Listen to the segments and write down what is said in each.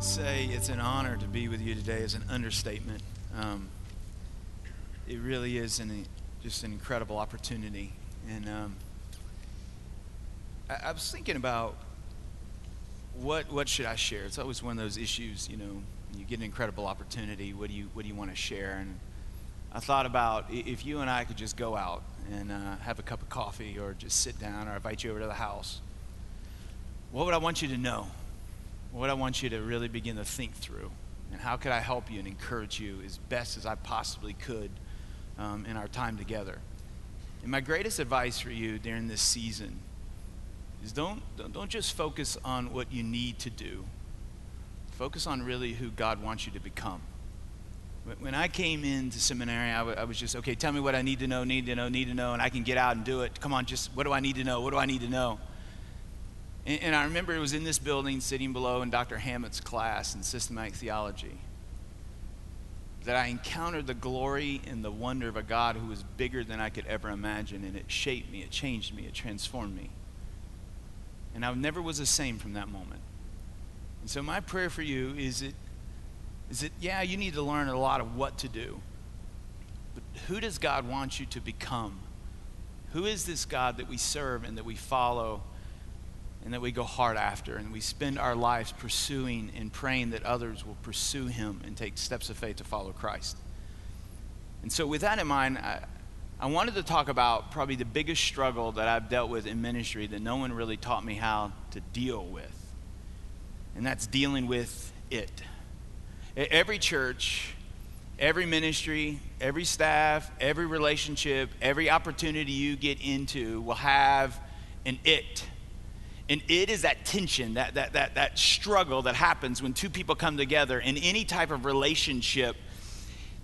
Say it's an honor to be with you today is an understatement. Um, it really is an, just an incredible opportunity. And um, I, I was thinking about what what should I share? It's always one of those issues, you know, you get an incredible opportunity. What do you what do you want to share? And I thought about if you and I could just go out and uh, have a cup of coffee, or just sit down, or invite you over to the house. What would I want you to know? What I want you to really begin to think through? And how could I help you and encourage you as best as I possibly could um, in our time together? And my greatest advice for you during this season is don't, don't, don't just focus on what you need to do. Focus on really who God wants you to become. When I came into seminary, I, w- I was just, okay, tell me what I need to know, need to know, need to know, and I can get out and do it. Come on, just what do I need to know? What do I need to know? And, and I remember it was in this building, sitting below in Dr. Hammett's class in systematic theology, that I encountered the glory and the wonder of a God who was bigger than I could ever imagine, and it shaped me, it changed me, it transformed me. And I never was the same from that moment. And so my prayer for you is that, is that yeah, you need to learn a lot of what to do. But who does God want you to become? Who is this God that we serve and that we follow and that we go hard after and we spend our lives pursuing and praying that others will pursue him and take steps of faith to follow Christ? And so with that in mind, I, I wanted to talk about probably the biggest struggle that I've dealt with in ministry that no one really taught me how to deal with. And that's dealing with it. Every church, every ministry, every staff, every relationship, every opportunity you get into will have an it. And it is that tension, that, that, that, that struggle that happens when two people come together in any type of relationship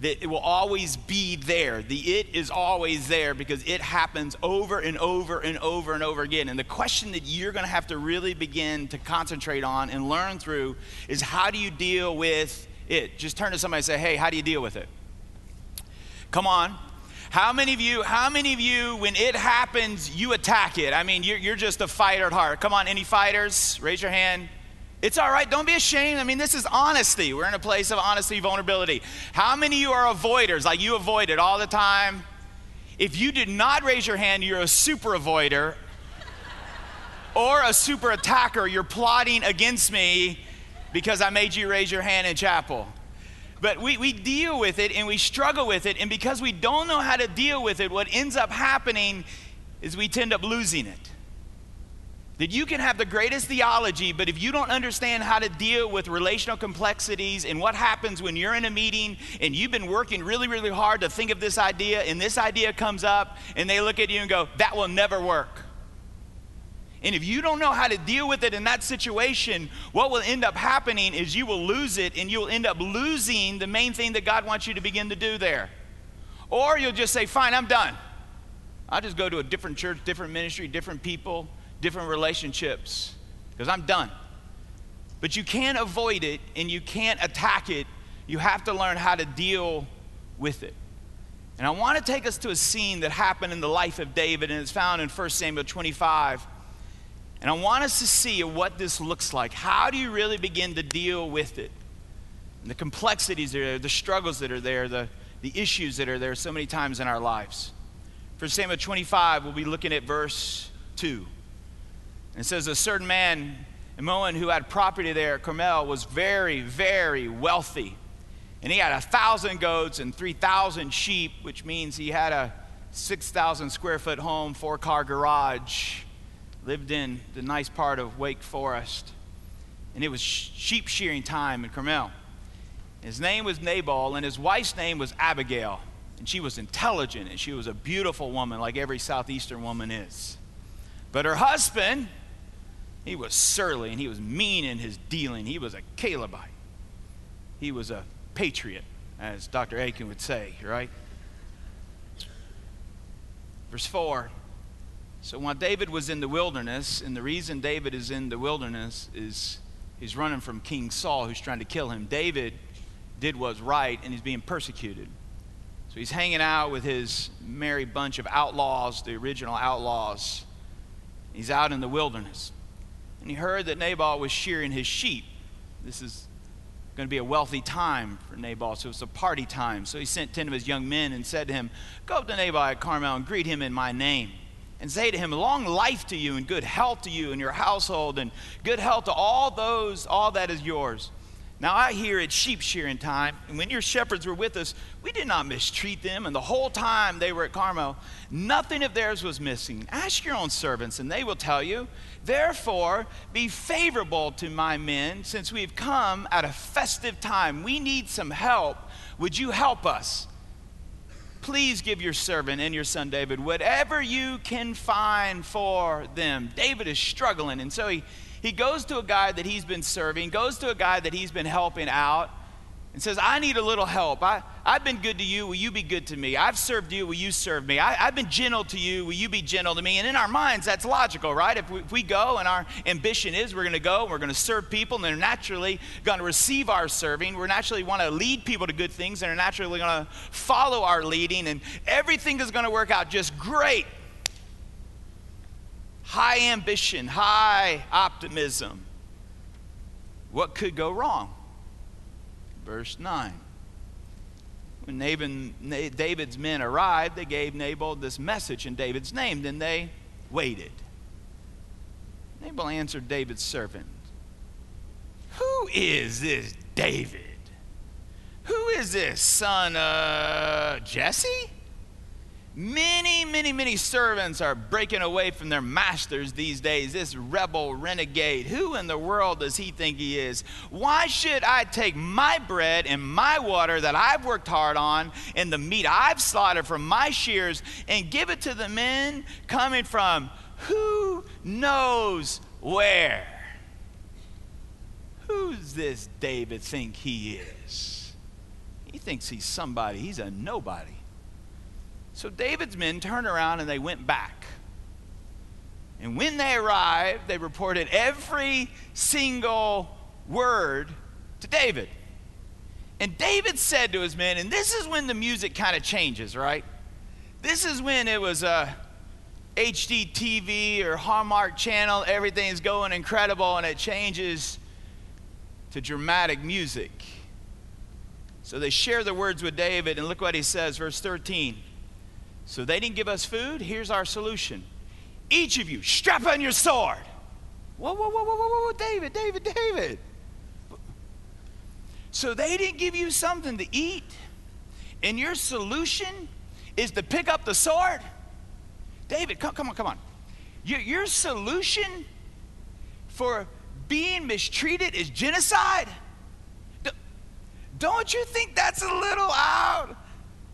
that it will always be there. The it is always there because it happens over and over and over and over again. And the question that you're going to have to really begin to concentrate on and learn through is how do you deal with it? Just turn to somebody and say, hey, how do you deal with it? Come on. How many of you, how many of you, when it happens, you attack it? I mean, you're, you're just a fighter at heart. Come on, any fighters? Raise your hand. It's all right. Don't be ashamed. I mean, this is honesty. We're in a place of honesty, vulnerability. How many of you are avoiders? Like you avoid it all the time? If you did not raise your hand, you're a super avoider or a super attacker. You're plotting against me because I made you raise your hand in chapel. But we, we deal with it and we struggle with it. And because we don't know how to deal with it, what ends up happening is we tend up losing it. That you can have the greatest theology, but if you don't understand how to deal with relational complexities and what happens when you're in a meeting and you've been working really, really hard to think of this idea, and this idea comes up, and they look at you and go, That will never work. And if you don't know how to deal with it in that situation, what will end up happening is you will lose it and you'll end up losing the main thing that God wants you to begin to do there. Or you'll just say, Fine, I'm done. I'll just go to a different church, different ministry, different people different relationships because I'm done. But you can't avoid it and you can't attack it. You have to learn how to deal with it. And I want to take us to a scene that happened in the life of David, and it's found in 1 Samuel 25. And I want us to see what this looks like. How do you really begin to deal with it? And the complexities that are there, the struggles that are there, the, the issues that are there so many times in our lives. 1 Samuel 25, we'll be looking at verse 2. And it says a certain man Moab who had property there at Carmel was very, very wealthy. And he had a thousand goats and 3,000 sheep, which means he had a 6,000 square foot home, four car garage, lived in the nice part of Wake Forest. And it was sheep shearing time in Carmel. His name was Nabal, and his wife's name was Abigail. And she was intelligent, and she was a beautiful woman, like every Southeastern woman is. But her husband, He was surly and he was mean in his dealing. He was a Calebite. He was a patriot, as Dr. Akin would say, right? Verse 4 So while David was in the wilderness, and the reason David is in the wilderness is he's running from King Saul who's trying to kill him. David did what's right and he's being persecuted. So he's hanging out with his merry bunch of outlaws, the original outlaws. He's out in the wilderness. And he heard that Nabal was shearing his sheep. This is going to be a wealthy time for Nabal, so it's a party time. So he sent 10 of his young men and said to him, Go up to Nabal at Carmel and greet him in my name. And say to him, Long life to you and good health to you and your household and good health to all those, all that is yours. Now I hear it's sheep shearing time, and when your shepherds were with us, we did not mistreat them, and the whole time they were at Carmel, nothing of theirs was missing. Ask your own servants, and they will tell you. Therefore, be favorable to my men, since we've come at a festive time. We need some help. Would you help us? Please give your servant and your son David whatever you can find for them. David is struggling, and so he he goes to a guy that he's been serving, goes to a guy that he's been helping out, and says, I need a little help. I, I've been good to you. Will you be good to me? I've served you. Will you serve me? I, have been gentle to you. Will you be gentle to me? And in our minds, that's logical, right? If we, if we go and our ambition is we're going to go and we're going to serve people and they're naturally going to receive our serving, we're naturally want to lead people to good things and are naturally going to follow our leading, and everything is going to work out just great high ambition, high optimism. What could go wrong? Verse 9. When David's men arrived, they gave Nabal this message in David's name. Then they waited. Nabal answered David's servant, Who is this David? Who is this son of Jesse? Many, many, many servants are breaking away from their masters these days. This rebel renegade, who in the world does he think he is? Why should I take my bread and my water that I've worked hard on and the meat I've slaughtered from my shears and give it to the men coming from who knows where? Who's this David think he is? He thinks he's somebody, he's a nobody. So David's men turned around and they went back. And when they arrived, they reported every single word to David. And David said to his men, and this is when the music kind of changes, right? This is when it was uh, a HGTV or Hallmark channel, everything's going incredible, and it changes to dramatic music. So they share the words with David, and look what he says, verse 13. So they didn't give us food. Here's our solution. Each of you, strap on your sword. Whoa, whoa, whoa, whoa, whoa, whoa, David, David, David. So they didn't give you something to eat, and your solution is to pick up the sword? David, come, come on, come on. Your, your solution for being mistreated is genocide? Don't you think that's a little out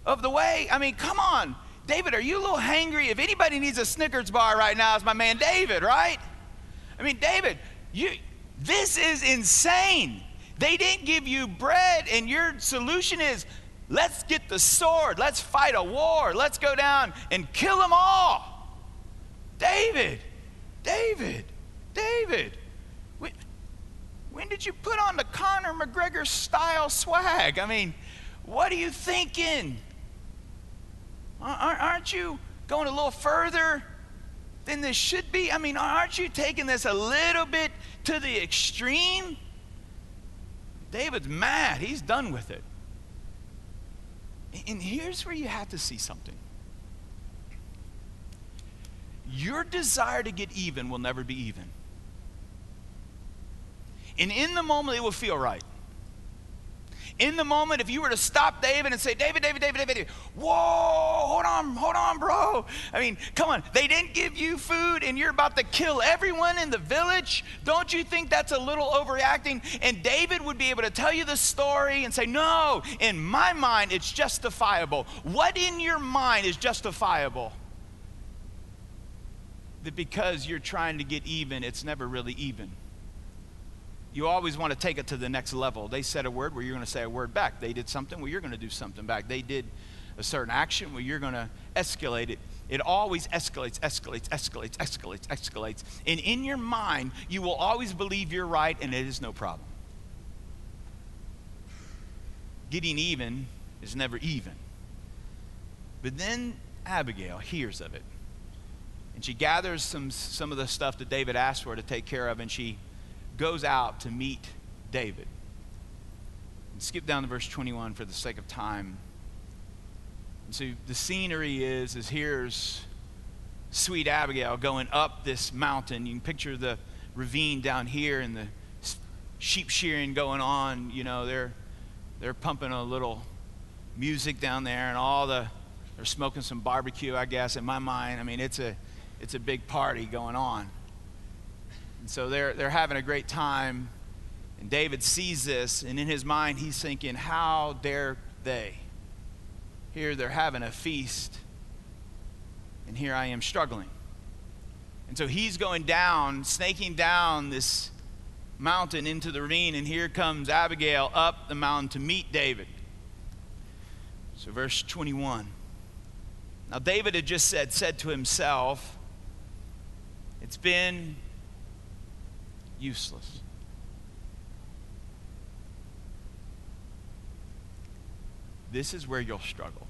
of the way? I mean, come on. David, are you a little hangry? If anybody needs a Snickers bar right now, it's my man David, right? I mean, David, you this is insane. They didn't give you bread, and your solution is let's get the sword, let's fight a war, let's go down and kill them all. David, David, David, when, when did you put on the Conor McGregor style swag? I mean, what are you thinking? Aren't you going a little further than this should be? I mean, aren't you taking this a little bit to the extreme? David's mad. He's done with it. And here's where you have to see something your desire to get even will never be even. And in the moment, it will feel right. In the moment, if you were to stop David and say, David, David, David, David, whoa, hold on, hold on, bro. I mean, come on, they didn't give you food and you're about to kill everyone in the village. Don't you think that's a little overreacting? And David would be able to tell you the story and say, no, in my mind, it's justifiable. What in your mind is justifiable? that because you're trying to get even, it's never really even. You always want to take it to the next level. They said a word where you're going to say a word back. They did something where you're going to do something back. They did a certain action where you're going to escalate it. It always escalates, escalates, escalates, escalates, escalates. And in your mind, you will always believe you're right and it is no problem. Getting even is never even. But then Abigail hears of it. And she gathers some, some of the stuff that David asked for to take care of, and she goes out to meet David. And skip down to verse 21 for the sake of time. And so the scenery is, is here's sweet Abigail going up this mountain. You can picture the ravine down here and the sheep shearing going on. You know, they're, they're pumping a little music down there and all the, they're smoking some barbecue, I guess. In my mind, I mean, it's a, it's a big party going on. And so they're, they're having a great time. And David sees this, and in his mind, he's thinking, How dare they? Here they're having a feast, and here I am struggling. And so he's going down, snaking down this mountain into the ravine, and here comes Abigail up the mountain to meet David. So, verse 21. Now, David had just said, said to himself, It's been useless. This is where you'll struggle.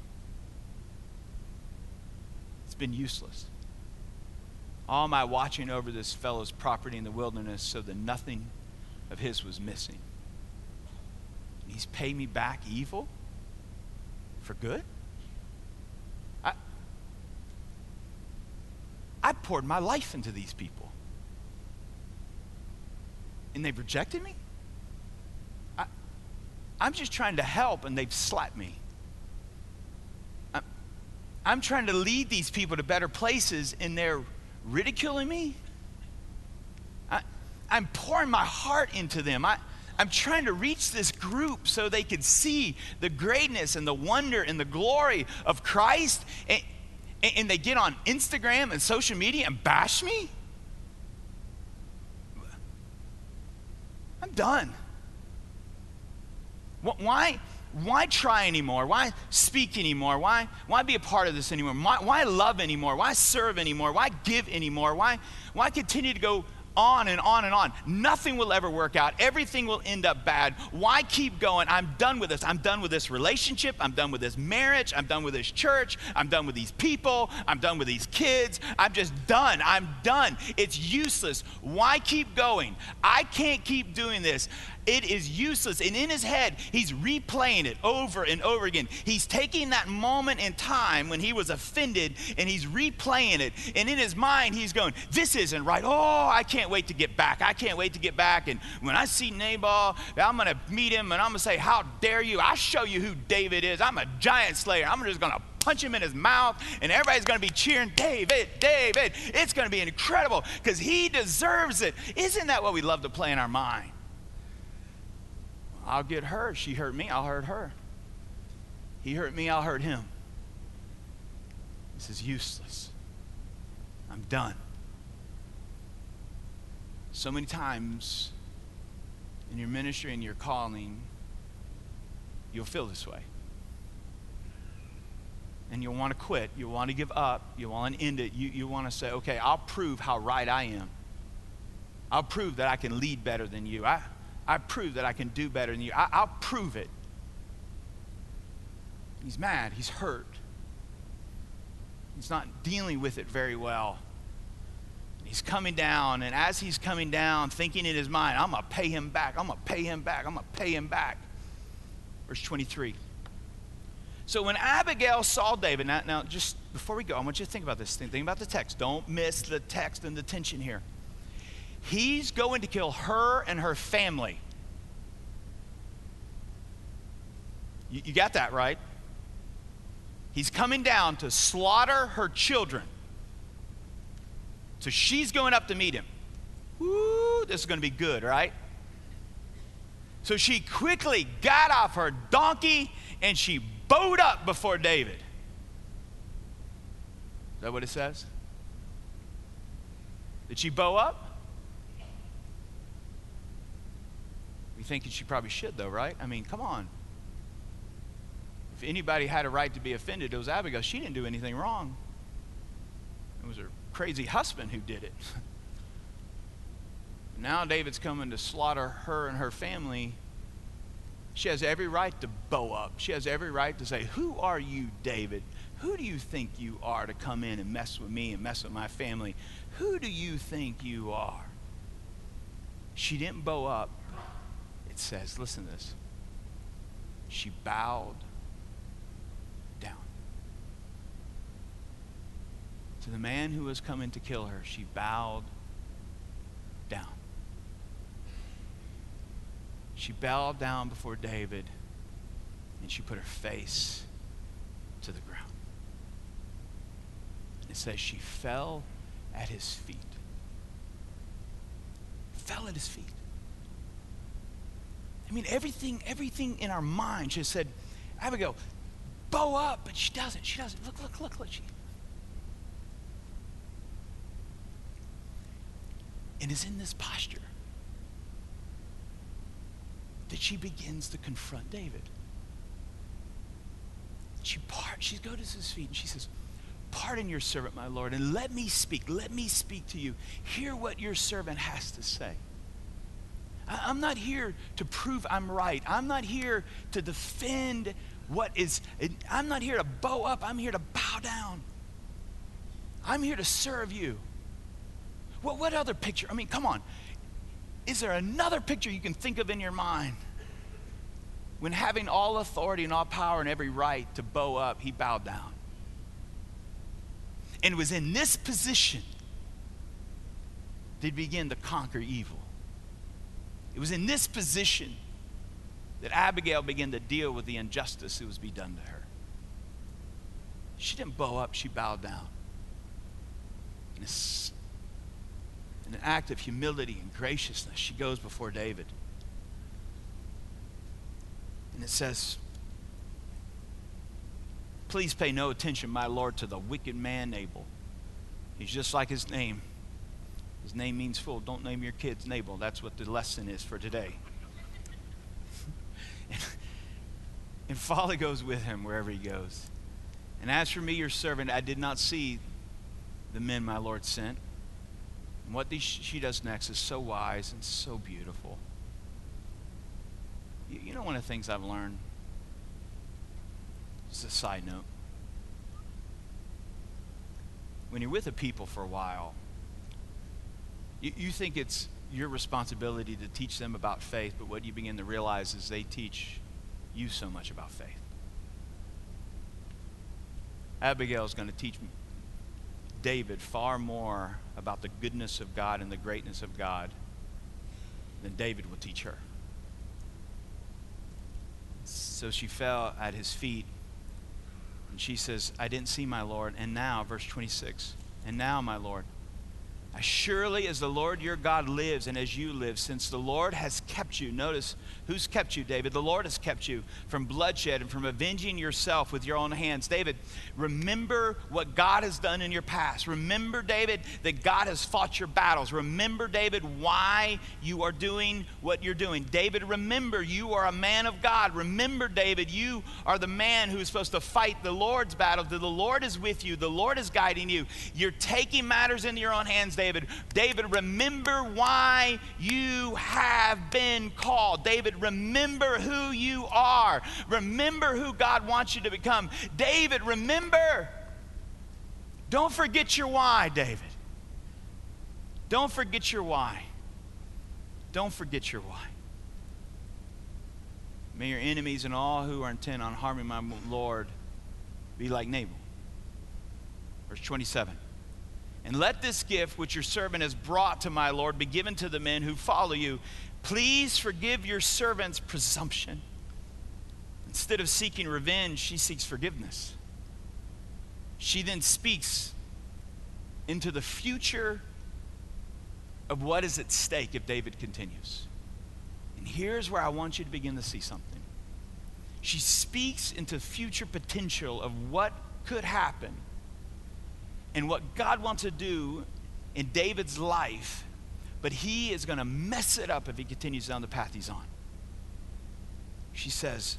It's been useless. All my watching over this fellow's property in the wilderness so that nothing of his was missing. And he's paid me back evil for good? I, I poured my life into these people and they've rejected me? I, I'm just trying to help and they've slapped me. I, I'm trying to lead these people to better places and they're ridiculing me? I, I'm pouring my heart into them. I, I'm trying to reach this group so they can see the greatness and the wonder and the glory of Christ. And, and they get on Instagram and social media and bash me? I'm done. Why, why try anymore? Why speak anymore? Why, why be a part of this anymore? Why, why love anymore? Why serve anymore? Why give anymore? Why, why continue to go on and on and on. Nothing will ever work out. Everything will end up bad. Why keep going? I'm done with this. I'm done with this relationship. I'm done with this marriage. I'm done with this church. I'm done with these people. I'm done with these kids. I'm just done. I'm done. It's useless. Why keep going? I can't keep doing this. It is useless. And in his head, he's replaying it over and over again. He's taking that moment in time when he was offended and he's replaying it. And in his mind, he's going, This isn't right. Oh, I can't wait to get back. I can't wait to get back. And when I see Nabal, I'm going to meet him and I'm going to say, How dare you? I'll show you who David is. I'm a giant slayer. I'm just going to punch him in his mouth, and everybody's going to be cheering, David, David. It's going to be incredible because he deserves it. Isn't that what we love to play in our mind? I'll get hurt. She hurt me, I'll hurt her. He hurt me, I'll hurt him. This is useless. I'm done. So many times in your ministry and your calling, you'll feel this way. And you'll want to quit. You'll want to give up. You'll want to end it. You, you want to say, okay, I'll prove how right I am. I'll prove that I can lead better than you. I, I prove that I can do better than you. I, will prove it. He's mad. He's hurt. He's not dealing with it very well. He's coming down, and as he's coming down, thinking in his mind, I'm going to pay him back. I'm going to pay him back. I'm going to pay him back. Verse 23. So when Abigail saw David, now, now just before we go, I want you to think about this. Think, think about the text. Don't miss the text and the tension here. He's going to kill her and her family. You, you got that right? He's coming down to slaughter her children. So she's going up to meet him. Woo, this is going to be good, right? So she quickly got off her donkey and she bowed up before David. Is that what it says? Did she bow up? We thinking she probably should, though, right? I mean, come on. If anybody had a right to be offended, it was Abigail. She didn't do anything wrong. It was her crazy husband who did it. now David's coming to slaughter her and her family. She has every right to bow up. She has every right to say, Who are you, David? Who do you think you are to come in and mess with me and mess with my family? Who do you think you are? She didn't bow up. Says, listen to this. She bowed down. To the man who was coming to kill her, she bowed down. She bowed down before David and she put her face to the ground. It says she fell at his feet. Fell at his feet. I mean, everything, everything in our mind just said, Abigail, bow up, but she doesn't. She doesn't. Look, look, look, look. She, and is in this posture that she begins to confront David. She part, she goes to his feet and she says, Pardon your servant, my Lord, and let me speak. Let me speak to you. Hear what your servant has to say. I'm not here to prove I'm right. I'm not here to defend what is, I'm not here to bow up. I'm here to bow down. I'm here to serve you. Well, what other picture? I mean, come on. Is there another picture you can think of in your mind? When having all authority and all power and every right to bow up, he bowed down and was in this position that began to conquer evil. It was in this position that Abigail began to deal with the injustice that was be done to her. She didn't bow up, she bowed down. In, in an act of humility and graciousness, she goes before David. And it says, Please pay no attention, my Lord, to the wicked man Nabal. He's just like his name. His name means fool. Don't name your kids Nabal. That's what the lesson is for today. and, folly goes with him wherever he goes. And as for me, your servant, I did not see the men my Lord sent. And what she does next is so wise and so beautiful. You, you know, one of the things I've learned just a side note. When you're with a people for a while, you, you think it's your responsibility to teach them about faith, but what you begin to realize is they teach you so much about faith. Abigail is going to teach David far more about the goodness of God and the greatness of God than David will teach her. So she fell at his feet and she says, I didn't see my Lord. And now, verse 26, and now, my Lord, as surely as the Lord your God lives and as you live, since the Lord has kept you, notice who's kept you, David? The Lord has kept you from bloodshed and from avenging yourself with your own hands. David, remember what God has done in your past. Remember, David, that God has fought your battles. Remember, David, why you are doing what you're doing. David, remember you are a man of God. Remember, David, you are the man who is supposed to fight the Lord's battle. The Lord is with you, the Lord is guiding you. You're taking matters into your own hands, David. David, David, remember why you have been called. David, remember who you are. Remember who God wants you to become. David, remember. Don't forget your why, David. Don't forget your why. Don't forget your why. May your enemies and all who are intent on harming my Lord be like Nabal. Verse 27. And let this gift which your servant has brought to my Lord be given to the men who follow you. Please forgive your servant's presumption. Instead of seeking revenge, she seeks forgiveness. She then speaks into the future of what is at stake if David continues. And here's where I want you to begin to see something. She speaks into future potential of what could happen and what God wants to do in David's life, but he is going to mess it up if he continues down the path he's on. She says,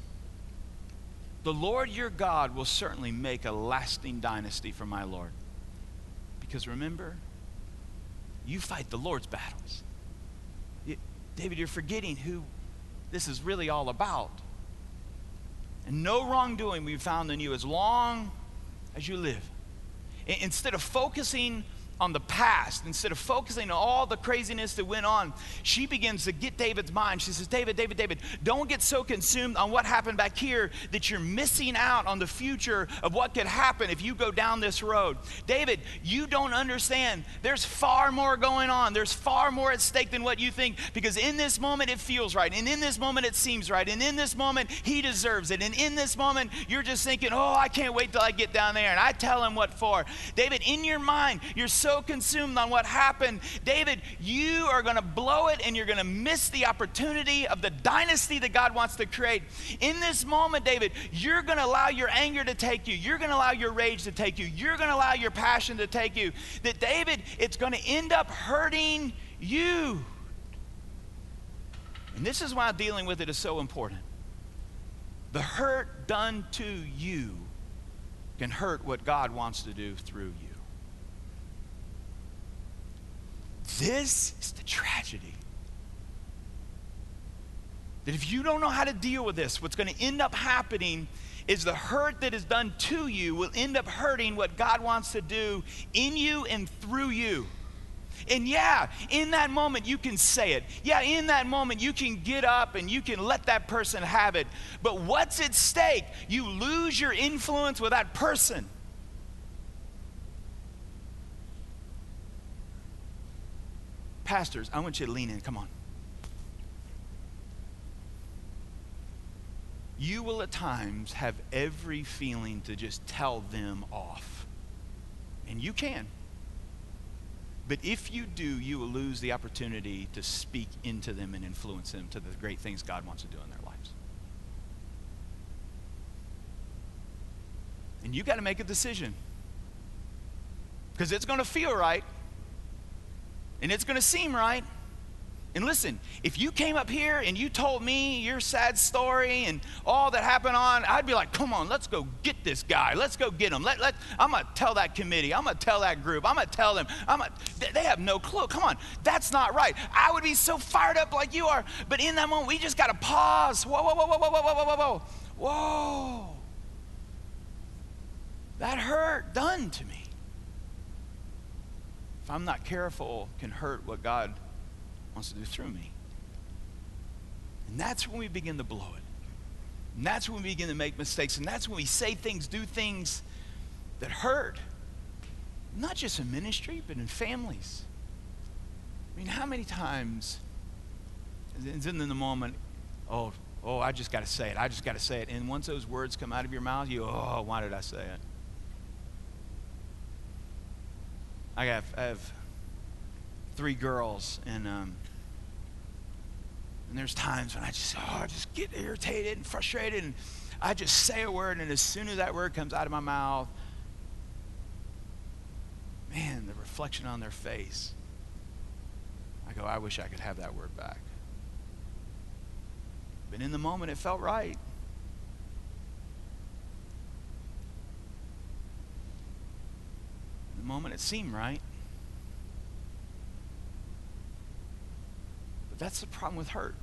The Lord your God will certainly make a lasting dynasty for my Lord. Because remember, you fight the Lord's battles. You, David, you're forgetting who this is really all about. And no wrongdoing we found in you as long as you live. Instead of focusing on the past instead of focusing on all the craziness that went on she begins to get david's mind. She says david david david don't get so consumed on what happened back here that you're missing out on the future of what could happen if you go down this road. David you don't understand. There's far more going on. There's far more at stake than what you think because in this moment it feels right and in this moment it seems right and in this moment he deserves it and in this moment you're just thinking oh i can't wait till i get down there and i tell him what for. David in your mind you're so consumed on what happened, David, you are going to blow it and you're going to miss the opportunity of the dynasty that God wants to create. In this moment, David, you're going to allow your anger to take you. You're going to allow your rage to take you. You're going to allow your passion to take you. That, David, it's going to end up hurting you. And this is why dealing with it is so important. The hurt done to you can hurt what God wants to do through you. This is the tragedy. That if you don't know how to deal with this, what's going to end up happening is the hurt that is done to you will end up hurting what God wants to do in you and through you. And yeah, in that moment you can say it. Yeah, in that moment you can get up and you can let that person have it. But what's at stake? You lose your influence with that person. Pastors, I want you to lean in. Come on. You will at times have every feeling to just tell them off. And you can. But if you do, you will lose the opportunity to speak into them and influence them to the great things God wants to do in their lives. And you got to make a decision. Because it's going to feel right and it's going to seem right. And listen, if you came up here and you told me your sad story and all that happened on, I'd be like, come on, let's go get this guy. Let's go get him. Let, let, I'm going to tell that committee. I'm going to tell that group. I'm going to tell them. I'm gonna, they have no clue. Come on, that's not right. I would be so fired up like you are. But in that moment, we just got to pause. Whoa, whoa, whoa, whoa, whoa, whoa, whoa, whoa, whoa. Whoa. That hurt done to me if I'm not careful, can hurt what God wants to do through me. And that's when we begin to blow it. And that's when we begin to make mistakes. And that's when we say things, do things that hurt. Not just in ministry, but in families. I mean, how many times is in the moment, oh, oh, I just got to say it. I just got to say it. And once those words come out of your mouth, you, oh, why did I say it? I have, I have three girls, and um, and there's times when I just oh, I just get irritated and frustrated, and I just say a word, and as soon as that word comes out of my mouth, man, the reflection on their face, I go, I wish I could have that word back. But in the moment, it felt right. The moment it seemed right. But that's the problem with hurt.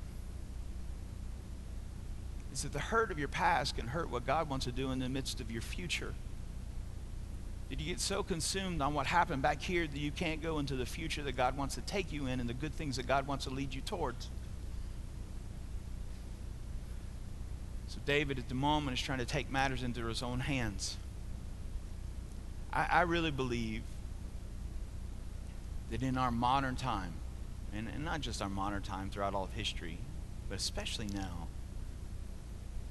Is that the hurt of your past can hurt what God wants to do in the midst of your future. Did you get so consumed on what happened back here that you can't go into the future that God wants to take you in and the good things that God wants to lead you towards? So David at the moment is trying to take matters into his own hands. I, I really believe that in our modern time, and, and not just our modern time throughout all of history, but especially now,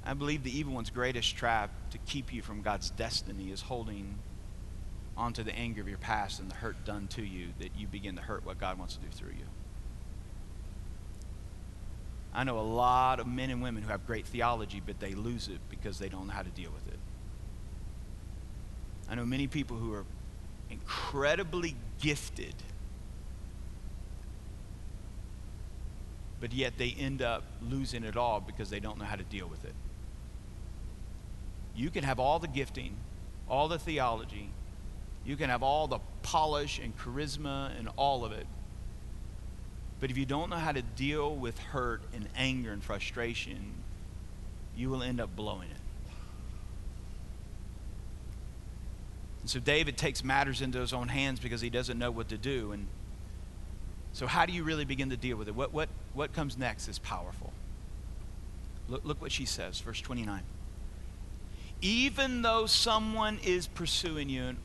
I believe the evil one's greatest trap to keep you from God's destiny is holding onto the anger of your past and the hurt done to you that you begin to hurt what God wants to do through you. I know a lot of men and women who have great theology, but they lose it because they don't know how to deal with it. I know many people who are incredibly gifted, but yet they end up losing it all because they don't know how to deal with it. You can have all the gifting, all the theology, you can have all the polish and charisma and all of it. But if you don't know how to deal with hurt and anger and frustration, you will end up blowing it. And so David takes matters into his own hands because he doesn't know what to do. And so, how do you really begin to deal with it? What, what, what comes next is powerful. Look, look what she says, verse 29. Even though someone is pursuing you,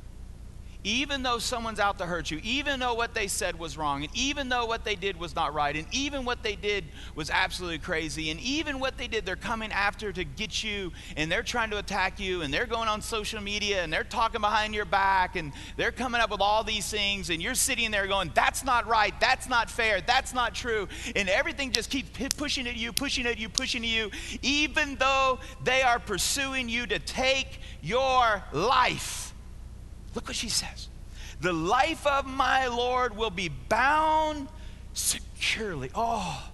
even though someone's out to hurt you, even though what they said was wrong, and even though what they did was not right, and even what they did was absolutely crazy, and even what they did, they're coming after to get you, and they're trying to attack you, and they're going on social media, and they're talking behind your back, and they're coming up with all these things, and you're sitting there going, That's not right, that's not fair, that's not true, and everything just keeps pushing at you, pushing at you, pushing at you, even though they are pursuing you to take your life. Look what she says. The life of my Lord will be bound securely. Oh,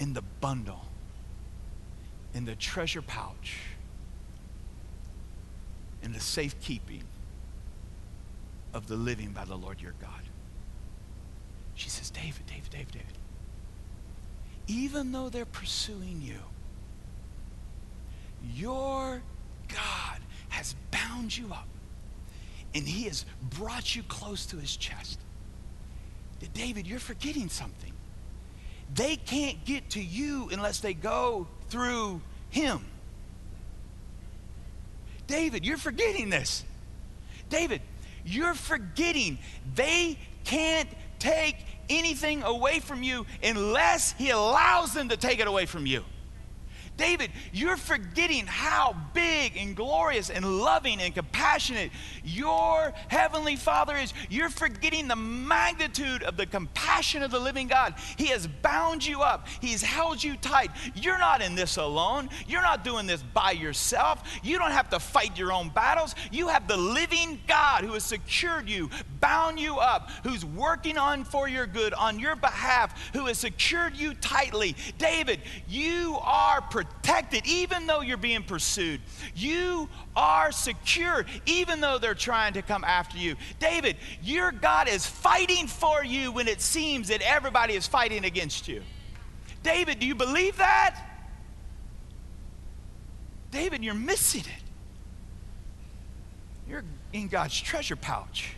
in the bundle, in the treasure pouch, in the safekeeping of the living by the Lord your God. She says, David, David, David, David, even though they're pursuing you, your God has bound you up and he has brought you close to his chest. David, you're forgetting something. They can't get to you unless they go through him. David, you're forgetting this. David, you're forgetting they can't take anything away from you unless he allows them to take it away from you. David, you're forgetting how big and glorious and loving and compassionate your heavenly Father is. You're forgetting the magnitude of the compassion of the living God. He has bound you up, He's held you tight. You're not in this alone. You're not doing this by yourself. You don't have to fight your own battles. You have the living God who has secured you, bound you up, who's working on for your good on your behalf, who has secured you tightly. David, you are protected protected even though you're being pursued. You are secure even though they're trying to come after you. David, your God is fighting for you when it seems that everybody is fighting against you. David, do you believe that? David, you're missing it. You're in God's treasure pouch.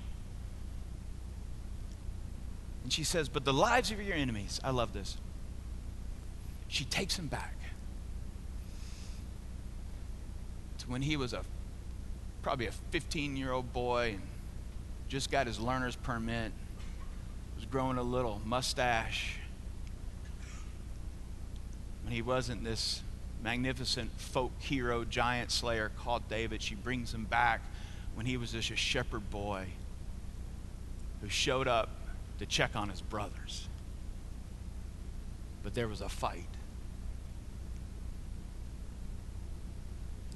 And she says, But the lives of your enemies, I love this. She takes them back. When he was a probably a 15 year old boy and just got his learner's permit, was growing a little mustache. When he wasn't this magnificent folk hero, giant slayer called David, she brings him back when he was just a shepherd boy who showed up to check on his brothers. But there was a fight.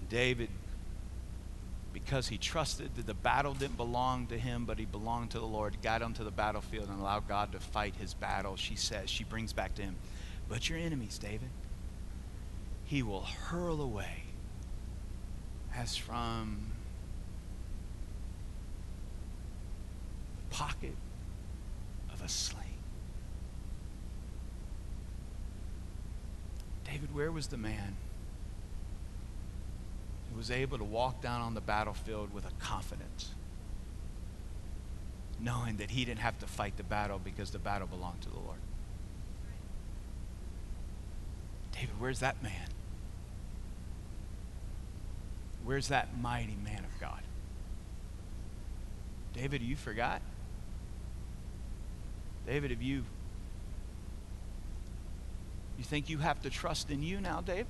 David, because he trusted that the battle didn't belong to him, but he belonged to the Lord, got onto the battlefield and allowed God to fight his battle. She says, she brings back to him, but your enemies, David, he will hurl away as from the pocket of a sling. David, where was the man? Was able to walk down on the battlefield with a confidence, knowing that he didn't have to fight the battle because the battle belonged to the Lord. David, where's that man? Where's that mighty man of God? David, you forgot? David, have you you think you have to trust in you now, David?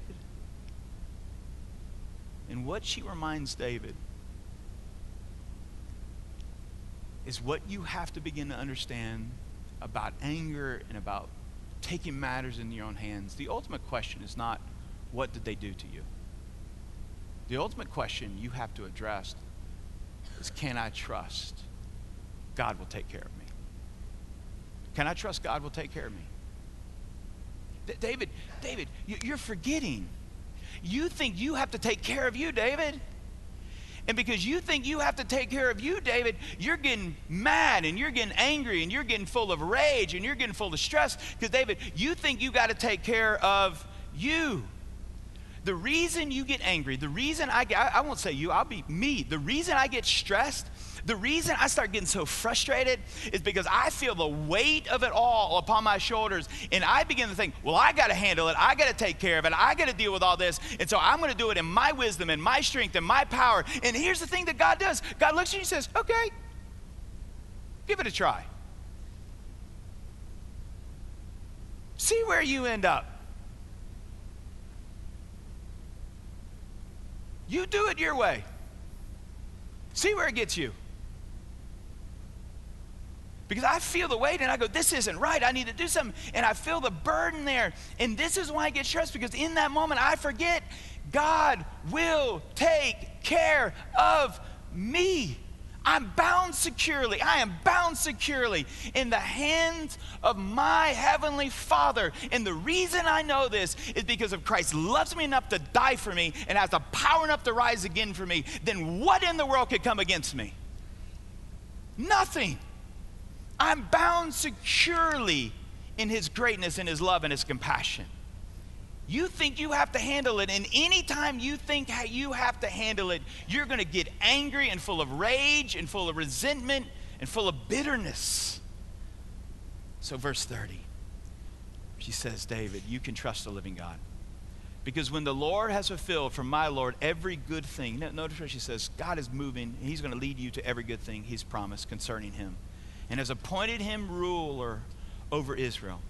And what she reminds David is what you have to begin to understand about anger and about taking matters in your own hands. The ultimate question is not what did they do to you? The ultimate question you have to address is can I trust God will take care of me? Can I trust God will take care of me? David, David, you're forgetting. You think you have to take care of you, David. And because you think you have to take care of you, David, you're getting mad and you're getting angry and you're getting full of rage and you're getting full of stress. Because, David, you think you got to take care of you. The reason you get angry, the reason I get, I won't say you, I'll be me. The reason I get stressed the reason I start getting so frustrated is because I feel the weight of it all upon my shoulders. And I begin to think, well, I got to handle it. I got to take care of it. I got to deal with all this. And so I'm going to do it in my wisdom and my strength and my power. And here's the thing that God does God looks at you and says, okay, give it a try. See where you end up. You do it your way. See where it gets you. Because I feel the weight and I go, this isn't right. I need to do something. And I feel the burden there. And this is why I get stressed because in that moment I forget God will take care of me. I'm bound securely. I am bound securely in the hands of my heavenly Father. And the reason I know this is because if Christ loves me enough to die for me and has the power enough to rise again for me, then what in the world could come against me? Nothing. I'm bound securely in his greatness and his love and his compassion. You think you have to handle it, and anytime you think you have to handle it, you're going to get angry and full of rage and full of resentment and full of bitterness. So, verse 30, she says, David, you can trust the living God. Because when the Lord has fulfilled for my Lord every good thing, notice what she says God is moving, He's going to lead you to every good thing He's promised concerning Him and has appointed him ruler over Israel.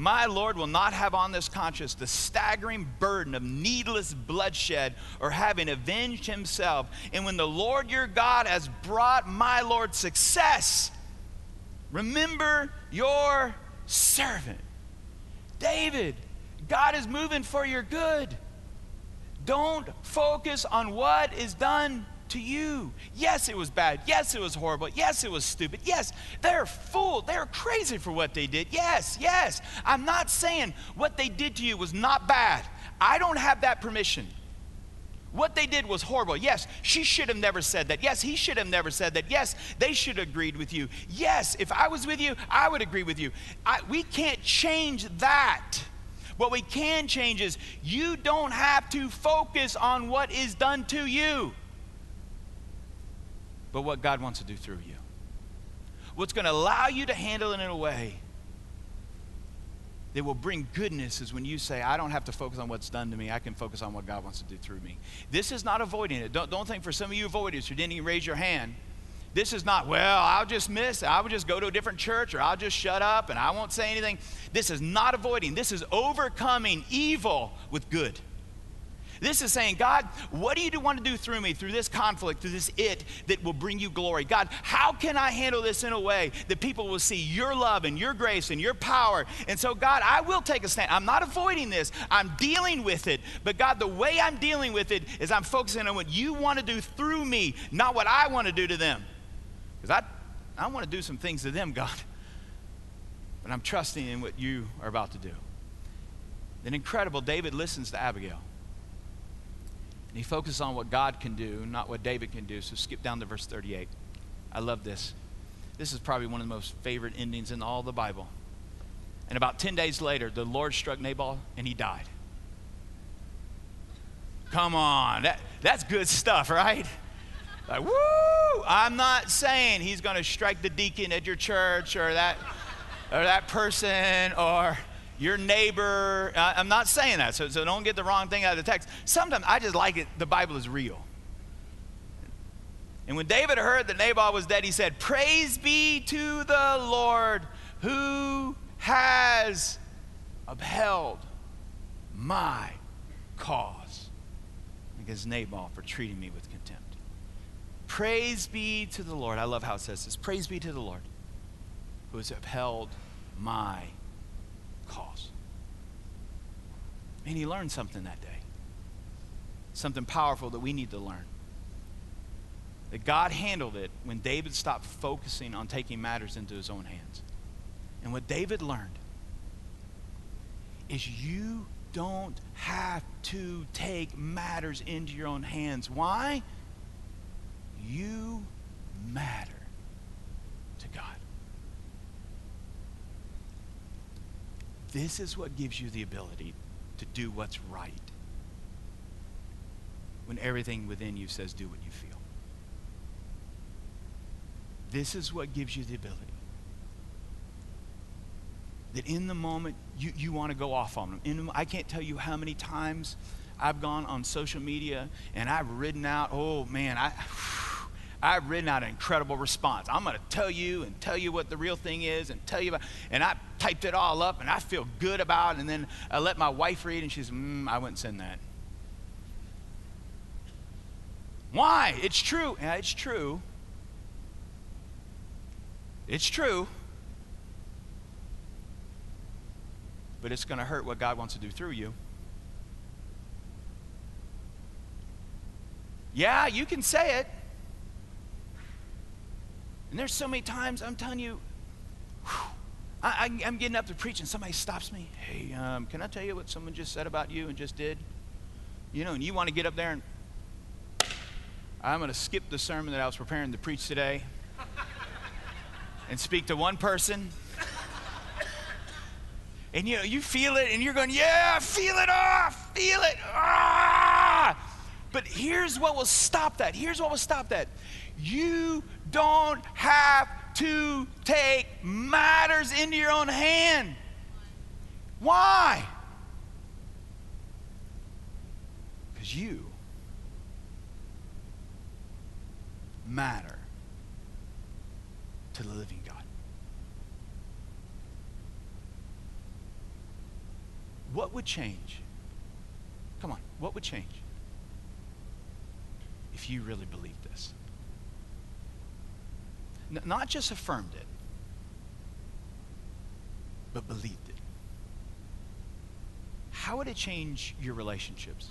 My Lord will not have on this conscience the staggering burden of needless bloodshed or having avenged himself. And when the Lord your God has brought my Lord success, remember your servant. David, God is moving for your good. Don't focus on what is done to you. Yes, it was bad. Yes, it was horrible. Yes, it was stupid. Yes, they're fool. They're crazy for what they did. Yes, yes. I'm not saying what they did to you was not bad. I don't have that permission. What they did was horrible. Yes, she should have never said that. Yes, he should have never said that. Yes, they should have agreed with you. Yes, if I was with you, I would agree with you. I, we can't change that. What we can change is you don't have to focus on what is done to you but what God wants to do through you. What's going to allow you to handle it in a way that will bring goodness is when you say, I don't have to focus on what's done to me. I can focus on what God wants to do through me. This is not avoiding it. Don't, don't think for some of you avoiders who didn't even raise your hand, this is not, well, I'll just miss. I will just go to a different church or I'll just shut up and I won't say anything. This is not avoiding. This is overcoming evil with good. This is saying, God, what do you want to do through me, through this conflict, through this it that will bring you glory? God, how can I handle this in a way that people will see your love and your grace and your power? And so, God, I will take a stand. I'm not avoiding this, I'm dealing with it. But, God, the way I'm dealing with it is I'm focusing on what you want to do through me, not what I want to do to them. Because I, I want to do some things to them, God. But I'm trusting in what you are about to do. Then, incredible, David listens to Abigail. And he focuses on what God can do, not what David can do. So skip down to verse 38. I love this. This is probably one of the most favorite endings in all the Bible. And about 10 days later, the Lord struck Nabal and he died. Come on. That, that's good stuff, right? Like, woo! I'm not saying he's going to strike the deacon at your church or that, or that person or your neighbor. I'm not saying that, so, so don't get the wrong thing out of the text. Sometimes I just like it, the Bible is real. And when David heard that Nabal was dead, he said, Praise be to the Lord who has upheld my cause against Nabal for treating me with contempt. Praise be to the Lord. I love how it says this. Praise be to the Lord who has upheld my cause. And he learned something that day. Something powerful that we need to learn. That God handled it when David stopped focusing on taking matters into his own hands. And what David learned is you don't have to take matters into your own hands. Why? You matter to God. This is what gives you the ability to do what's right when everything within you says do what you feel. This is what gives you the ability. That in the moment, you, you want to go off on them. In, I can't tell you how many times I've gone on social media and I've ridden out, oh man, I. I've written out an incredible response. I'm going to tell you and tell you what the real thing is and tell you about, and I typed it all up and I feel good about it. And then I let my wife read and she's, mm, I wouldn't send that. Why? It's true. Yeah, it's true. It's true. But it's going to hurt what God wants to do through you. Yeah, you can say it. And there's so many times I'm telling you, whew, I, am getting up to preach and somebody stops me. Hey, um, can I tell you what someone just said about you and just did? You know, and you want to get up there and I'm going to skip the sermon that I was preparing to preach today and speak to one person. And you you feel it and you're going, yeah, feel it off, feel it. Ah! But here's what will stop that. Here's what will stop that. You don't have to take matters into your own hand. Why? Because you matter to the living God. What would change? Come on, what would change if you really believed this? Not just affirmed it, but believed it. How would it change your relationships?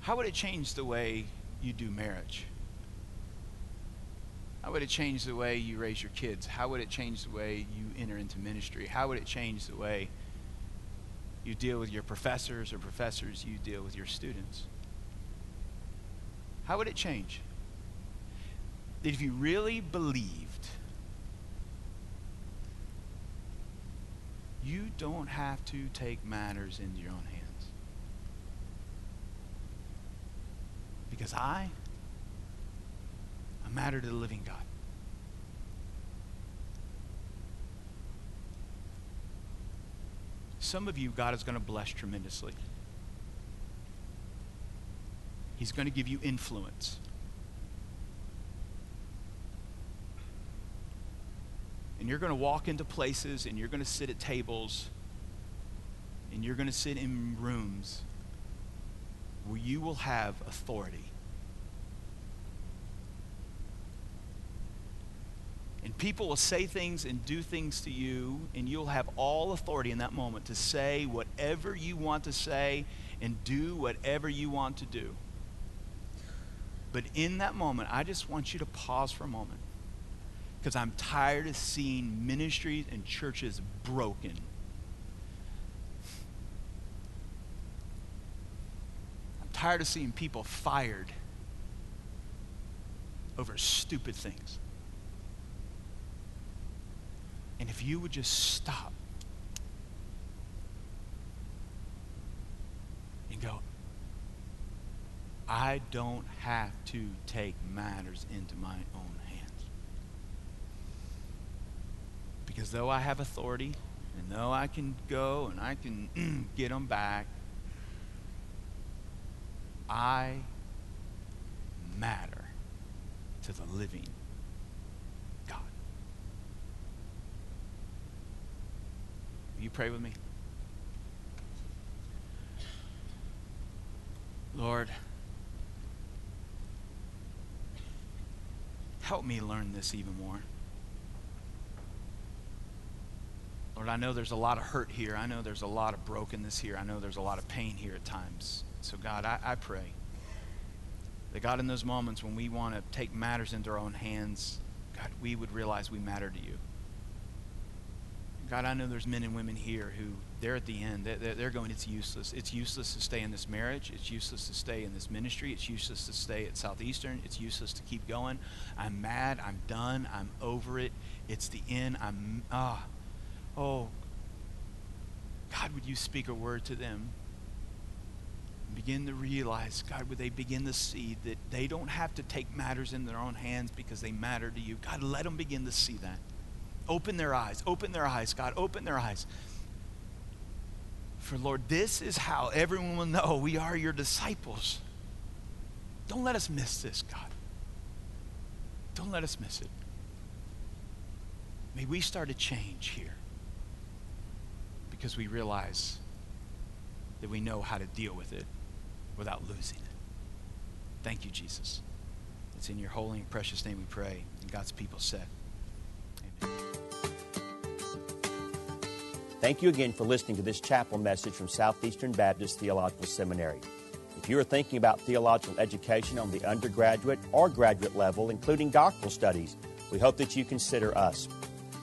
How would it change the way you do marriage? How would it change the way you raise your kids? How would it change the way you enter into ministry? How would it change the way you deal with your professors or professors you deal with your students? How would it change? That if you really believed, you don't have to take matters into your own hands. Because I, I matter to the living God. Some of you, God is going to bless tremendously. He's going to give you influence. And you're going to walk into places and you're going to sit at tables and you're going to sit in rooms where you will have authority. And people will say things and do things to you, and you'll have all authority in that moment to say whatever you want to say and do whatever you want to do. But in that moment, I just want you to pause for a moment because I'm tired of seeing ministries and churches broken I'm tired of seeing people fired over stupid things. And if you would just stop and go, I don't have to take matters into my own hands. Because though I have authority, and though I can go and I can get them back, I matter to the living God. Will you pray with me? Lord, help me learn this even more. Lord, I know there's a lot of hurt here. I know there's a lot of brokenness here. I know there's a lot of pain here at times. So, God, I, I pray that, God, in those moments when we want to take matters into our own hands, God, we would realize we matter to you. God, I know there's men and women here who they're at the end. They're, they're going, it's useless. It's useless to stay in this marriage. It's useless to stay in this ministry. It's useless to stay at Southeastern. It's useless to keep going. I'm mad. I'm done. I'm over it. It's the end. I'm, ah, oh, Oh, God, would you speak a word to them? Begin to realize, God, would they begin to see that they don't have to take matters in their own hands because they matter to you? God, let them begin to see that. Open their eyes. Open their eyes, God. Open their eyes. For Lord, this is how everyone will know we are your disciples. Don't let us miss this, God. Don't let us miss it. May we start a change here because we realize that we know how to deal with it without losing it. Thank you, Jesus. It's in your holy and precious name we pray. And God's people said, Amen. Thank you again for listening to this chapel message from Southeastern Baptist Theological Seminary. If you are thinking about theological education on the undergraduate or graduate level, including doctoral studies, we hope that you consider us.